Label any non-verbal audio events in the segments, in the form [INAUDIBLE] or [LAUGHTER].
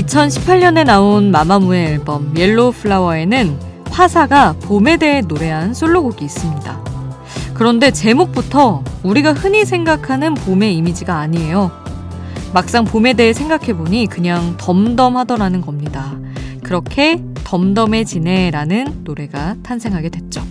2018년에 나온 마마무의 앨범 Yellow Flower에는 화사가 봄에 대해 노래한 솔로곡이 있습니다. 그런데 제목부터 우리가 흔히 생각하는 봄의 이미지가 아니에요. 막상 봄에 대해 생각해보니 그냥 덤덤하더라는 겁니다. 그렇게 덤덤해지네라는 노래가 탄생하게 됐죠.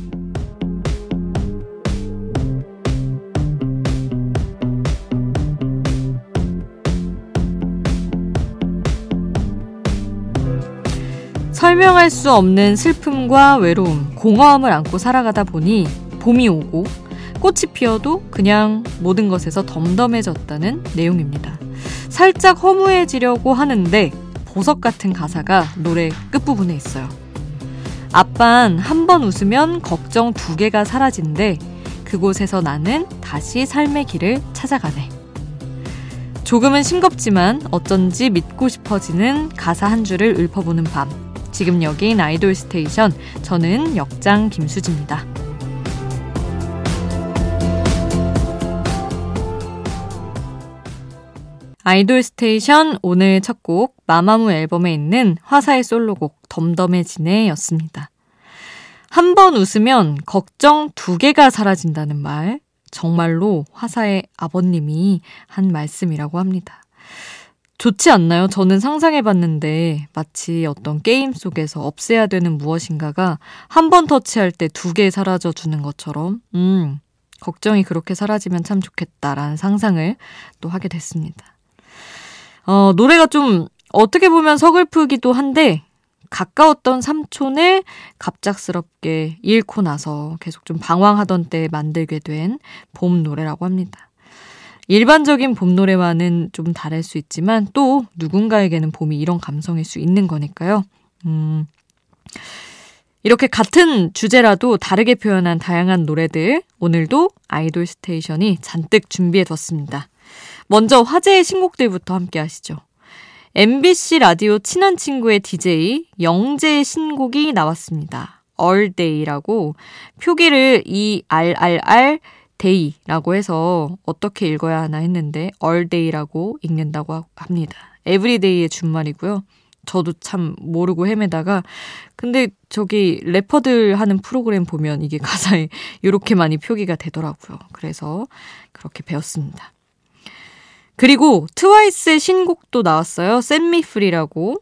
설명할 수 없는 슬픔과 외로움, 공허함을 안고 살아가다 보니 봄이 오고 꽃이 피어도 그냥 모든 것에서 덤덤해졌다는 내용입니다. 살짝 허무해지려고 하는데 보석 같은 가사가 노래 끝부분에 있어요. 아빤 한번 웃으면 걱정 두 개가 사라진대 그곳에서 나는 다시 삶의 길을 찾아가네. 조금은 싱겁지만 어쩐지 믿고 싶어지는 가사 한 줄을 읊어보는 밤. 지금 여긴 아이돌 스테이션. 저는 역장 김수지입니다. 아이돌 스테이션 오늘 첫 곡 마마무 앨범에 있는 화사의 솔로곡 덤덤해지네 였습니다. 한 번 웃으면 걱정 두 개가 사라진다는 말 정말로 화사의 아버님이 한 말씀이라고 합니다. 좋지 않나요? 저는 상상해봤는데 마치 어떤 게임 속에서 없애야 되는 무엇인가가 한 번 터치할 때 두 개 사라져 주는 것처럼, 음, 걱정이 그렇게 사라지면 참 좋겠다라는 상상을 또 하게 됐습니다. 어, 노래가 좀 어떻게 보면 서글프기도 한데, 가까웠던 삼촌을 갑작스럽게 잃고 나서 계속 좀 방황하던 때 만들게 된 봄 노래라고 합니다. 일반적인 봄 노래와는 좀 다를 수 있지만 또 누군가에게는 봄이 이런 감성일 수 있는 거니까요. 음, 이렇게 같은 주제라도 다르게 표현한 다양한 노래들 오늘도 아이돌 스테이션이 잔뜩 준비해 뒀습니다. 먼저 화제의 신곡들부터 함께 하시죠. MBC 라디오 친한 친구의 DJ 영재의 신곡이 나왔습니다. All Day라고 표기를 ERRR day라고 해서 어떻게 읽어야 하나 했는데 all day라고 읽는다고 합니다. everyday의 준말이고요. 저도 참 모르고 헤매다가 근데 저기 래퍼들 하는 프로그램 보면 이게 가사에 [LAUGHS] 이렇게 많이 표기가 되더라고요. 그래서 그렇게 배웠습니다. 그리고 트와이스의 신곡도 나왔어요. 샌미 프리라고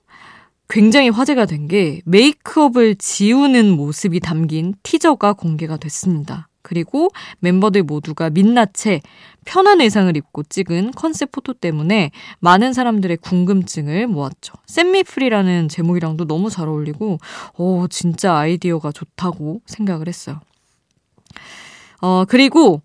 굉장히 화제가 된 게 메이크업을 지우는 모습이 담긴 티저가 공개가 됐습니다. 그리고 멤버들 모두가 민낯에 편한 의상을 입고 찍은 concept photo 때문에 많은 사람들의 궁금증을 모았죠. Set Me Free라는 제목이랑도 너무 잘 어울리고, 오, 진짜 아이디어가 좋다고 생각을 했어요. 어, 그리고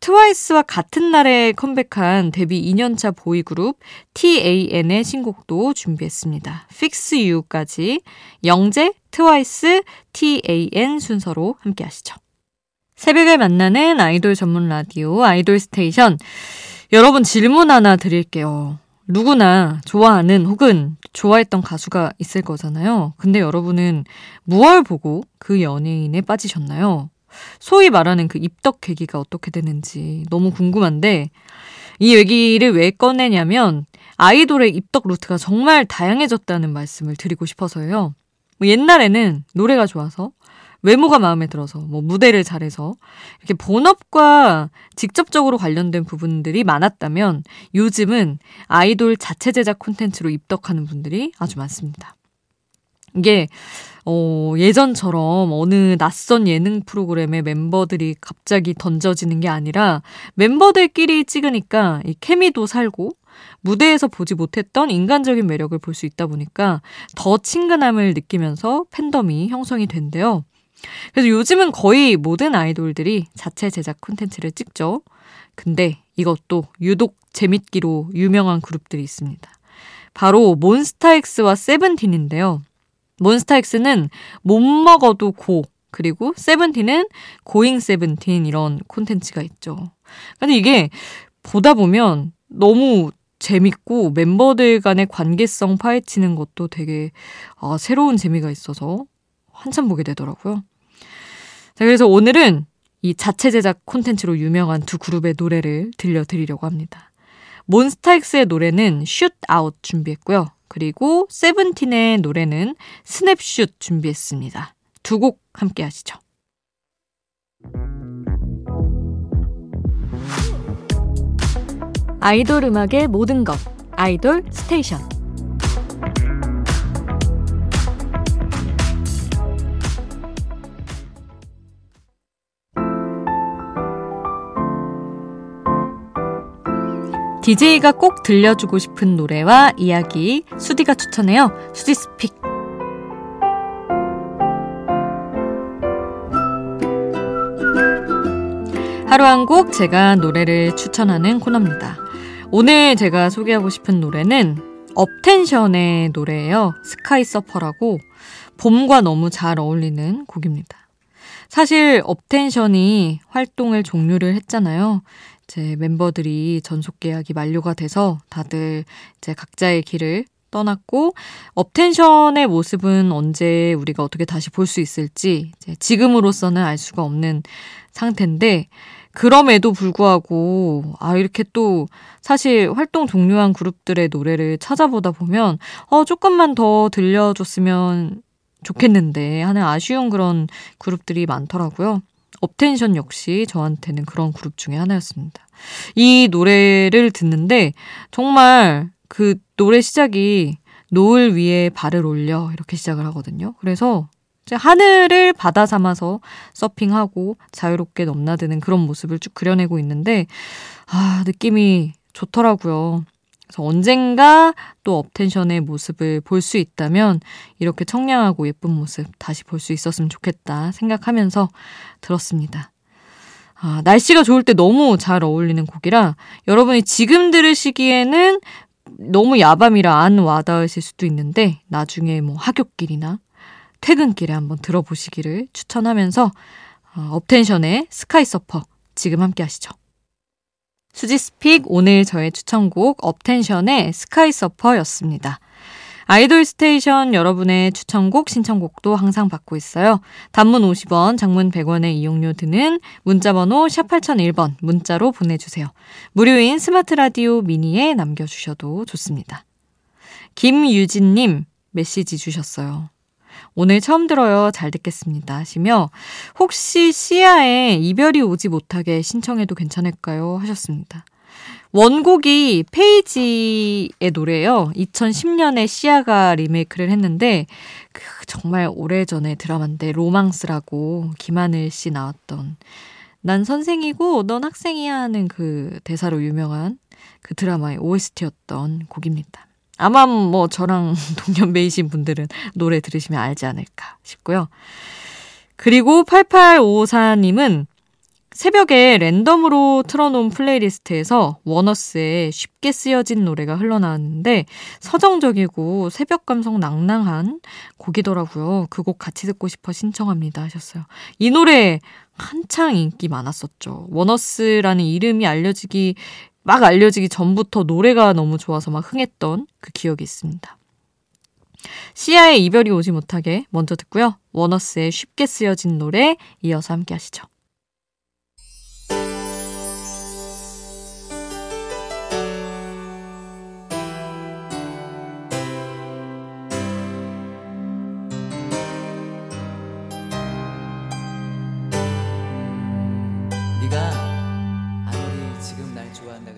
트와이스와 같은 날에 컴백한 데뷔 2년차 보이그룹 TAN의 신곡도 준비했습니다. Fix You까지 영재, 트와이스, TAN 순서로 함께 하시죠. 새벽에 만나는 아이돌 전문 라디오 아이돌 스테이션. 여러분 질문 하나 드릴게요. 누구나 좋아하는 혹은 좋아했던 가수가 있을 거잖아요. 근데 여러분은 무얼 보고 그 연예인에 빠지셨나요? 소위 말하는 그 입덕 계기가 어떻게 되는지 너무 궁금한데 이 얘기를 왜 꺼내냐면 아이돌의 입덕 루트가 정말 다양해졌다는 말씀을 드리고 싶어서요. 뭐 옛날에는 노래가 좋아서 외모가 마음에 들어서 뭐 무대를 잘해서 이렇게 본업과 직접적으로 관련된 부분들이 많았다면 요즘은 아이돌 자체 제작 콘텐츠로 입덕하는 분들이 아주 많습니다. 이게 어, 예전처럼 어느 낯선 예능 프로그램에 멤버들이 갑자기 던져지는 게 아니라 멤버들끼리 찍으니까 이 케미도 살고 무대에서 보지 못했던 인간적인 매력을 볼 수 있다 보니까 더 친근함을 느끼면서 팬덤이 형성이 된대요. 그래서 요즘은 거의 모든 아이돌들이 자체 제작 콘텐츠를 찍죠. 근데 이것도 유독 재밌기로 유명한 그룹들이 있습니다. 바로 몬스타엑스와 세븐틴인데요. 몬스타엑스는 못 먹어도 고, 그리고 세븐틴은 고잉 세븐틴 이런 콘텐츠가 있죠. 근데 이게 보다 보면 너무 재밌고 멤버들 간의 관계성 파헤치는 것도 되게 아, 새로운 재미가 있어서 한참 보게 되더라고요. 자, 그래서 오늘은 이 자체 제작 콘텐츠로 유명한 두 그룹의 노래를 들려드리려고 합니다. 몬스타엑스의 노래는 Shoot Out 준비했고요. 그리고 세븐틴의 노래는 Snap Shoot 준비했습니다. 두 곡 함께 하시죠. 아이돌 음악의 모든 것 아이돌 스테이션 DJ가 꼭 들려주고 싶은 노래와 이야기 수디가 추천해요. 수디's pick. 하루 한 곡 제가 노래를 추천하는 코너입니다. 오늘 제가 소개하고 싶은 노래는 업텐션의 노래예요. Sky Surfer라고 봄과 너무 잘 어울리는 곡입니다. 사실 업텐션이 활동을 종료를 했잖아요. 제 멤버들이 전속 계약이 만료가 돼서 다들 이제 각자의 길을 떠났고 업텐션의 모습은 언제 우리가 어떻게 다시 볼 수 있을지 지금으로서는 알 수가 없는 상태인데 그럼에도 불구하고 아 이렇게 또 사실 활동 종료한 그룹들의 노래를 찾아보다 보면 어 조금만 더 들려줬으면 좋겠는데 하는 아쉬운 그런 그룹들이 많더라고요. 업텐션 역시 저한테는 그런 그룹 중에 하나였습니다. 이 노래를 듣는데 정말 그 노래 시작이 노을 위에 발을 올려 이렇게 시작을 하거든요. 그래서 하늘을 바다 삼아서 서핑하고 자유롭게 넘나드는 그런 모습을 쭉 그려내고 있는데 아 느낌이 좋더라고요. 그래서 언젠가 또 업텐션의 모습을 볼 수 있다면 이렇게 청량하고 예쁜 모습 다시 볼 수 있었으면 좋겠다 생각하면서 들었습니다. 아, 날씨가 좋을 때 너무 잘 어울리는 곡이라 여러분이 지금 들으시기에는 너무 야밤이라 안 와닿으실 수도 있는데 나중에 뭐 하굣길이나 퇴근길에 한번 들어보시기를 추천하면서 어, 업텐션의 Sky Surfer 지금 함께 하시죠. 수디's pick 오늘 저의 추천곡 업텐션의 Sky Surfer였습니다. 아이돌 스테이션 여러분의 추천곡, 신청곡도 항상 받고 있어요. 단문 50원, 장문 100원의 이용료 드는 문자번호 샵 8001번 문자로 보내주세요. 무료인 스마트 라디오 미니에 남겨주셔도 좋습니다. 김유진님 메시지 주셨어요. 오늘 처음 들어요. 잘 듣겠습니다. 하시며 혹시 씨야의 이별이 오지 못하게 신청해도 괜찮을까요? 하셨습니다. 원곡이 페이지의 노래예요. 2010년에 씨야가 리메이크를 했는데 그 정말 오래전에 드라마인데 로망스라고 김하늘 씨 나왔던 난 선생이고 넌 학생이야 하는 그 대사로 유명한 그 드라마의 OST였던 곡입니다. 아마 뭐 저랑 [LAUGHS] 동년배이신 분들은 노래 들으시면 알지 않을까 싶고요. 그리고 8854님은 새벽에 랜덤으로 틀어놓은 플레이리스트에서 원어스의 쉽게 쓰여진 노래가 흘러나왔는데 서정적이고 새벽 감성 낭낭한 곡이더라고요. 그 곡 같이 듣고 싶어 신청합니다 하셨어요. 이 노래 한창 인기 많았었죠. 워너스라는 이름이 알려지기 막 알려지기 전부터 노래가 너무 좋아서 막 흥했던 그 기억이 있습니다. 시아의 이별이 오지 못하게 먼저 듣고요. 워너스의 쉽게 쓰여진 노래 이어서 함께 하시죠.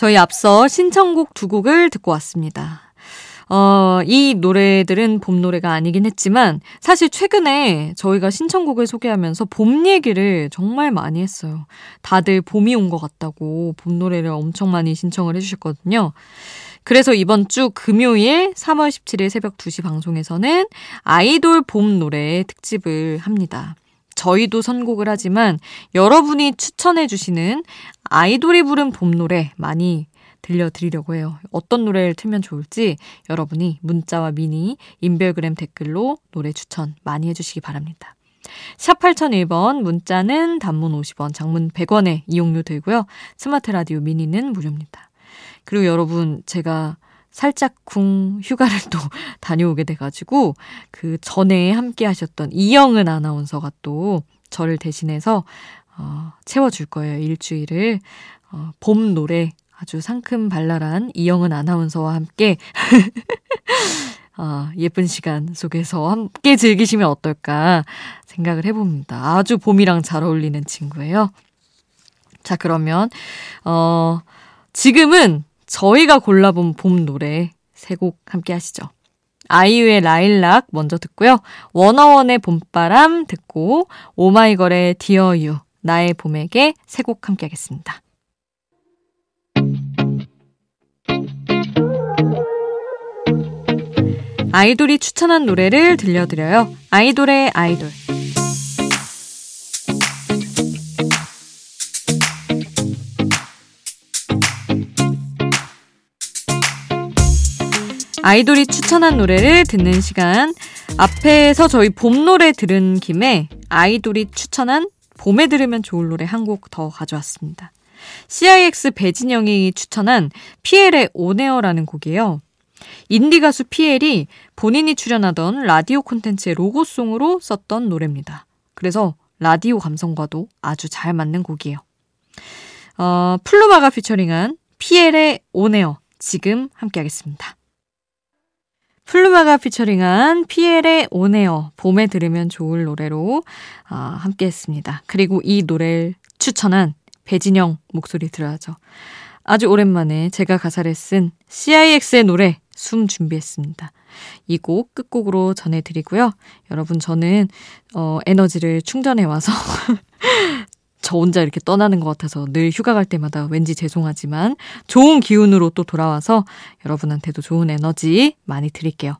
저희 앞서 신청곡 두 곡을 듣고 왔습니다. 어, 이 노래들은 봄 노래가 아니긴 했지만 사실 최근에 저희가 신청곡을 소개하면서 봄 얘기를 정말 많이 했어요. 다들 봄이 온 것 같다고 봄 노래를 엄청 많이 신청을 해주셨거든요. 그래서 이번 주 금요일 3월 17일 새벽 2시 방송에서는 아이돌 봄 노래 특집을 합니다. 저희도 선곡을 하지만 여러분이 추천해 주시는 아이돌이 부른 봄 노래 많이 들려드리려고 해요. 어떤 노래를 틀면 좋을지 여러분이 문자와 미니, 인별그램 댓글로 노래 추천 많이 해주시기 바랍니다. 샵 8001번 문자는 단문 50원, 장문 100원에 이용료 들고요. 스마트 라디오 미니는 무료입니다. 그리고 여러분 제가 살짝 궁 휴가를 또 [LAUGHS] 다녀오게 돼가지고 그 전에 함께 하셨던 이영은 아나운서가 또 저를 대신해서 어, 채워줄 거예요. 일주일을 어, 봄 노래 아주 상큼 발랄한 이영은 아나운서와 함께 [LAUGHS] 어, 예쁜 시간 속에서 함께 즐기시면 어떨까 생각을 해봅니다. 아주 봄이랑 잘 어울리는 친구예요. 자, 그러면, 어, 지금은 저희가 골라본 봄 노래 세 곡 함께 하시죠. 아이유의 라일락 먼저 듣고요. 워너원의 봄바람 듣고 오마이걸의 디어 유 나의 봄에게 세 곡 함께 하겠습니다. 아이돌이 추천한 노래를 들려드려요. 아이돌의 아이돌. 아이돌이 추천한 노래를 듣는 시간. 앞에서 저희 봄 노래 들은 김에 아이돌이 추천한 봄에 들으면 좋을 노래 한 곡 더 가져왔습니다. CIX 배진영이 추천한 피엘의 On Air라는 곡이에요. 인디 가수 피엘이 본인이 출연하던 라디오 콘텐츠의 로고송으로 썼던 노래입니다. 그래서 라디오 감성과도 아주 잘 맞는 곡이에요. 어, 플루마가 피처링한 피엘의 On Air 지금 함께 하겠습니다. 플루마가 피처링한 피엘의 On Air 봄에 들으면 좋을 노래로 어, 함께 했습니다. 그리고 이 노래를 추천한 배진영 목소리 들어야죠. 아주 오랜만에 제가 가사를 쓴 CIX의 노래 숨 준비했습니다. 이 곡 끝곡으로 전해드리고요. 여러분 저는 어, 에너지를 충전해 와서 [LAUGHS] 저 혼자 이렇게 떠나는 것 같아서 늘 휴가 갈 때마다 왠지 죄송하지만 좋은 기운으로 또 돌아와서 여러분한테도 좋은 에너지 많이 드릴게요.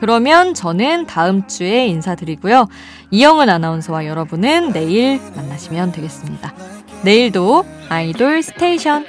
그러면 저는 다음 주에 인사드리고요. 이영은 아나운서와 여러분은 내일 만나시면 되겠습니다. 내일도 아이돌 스테이션.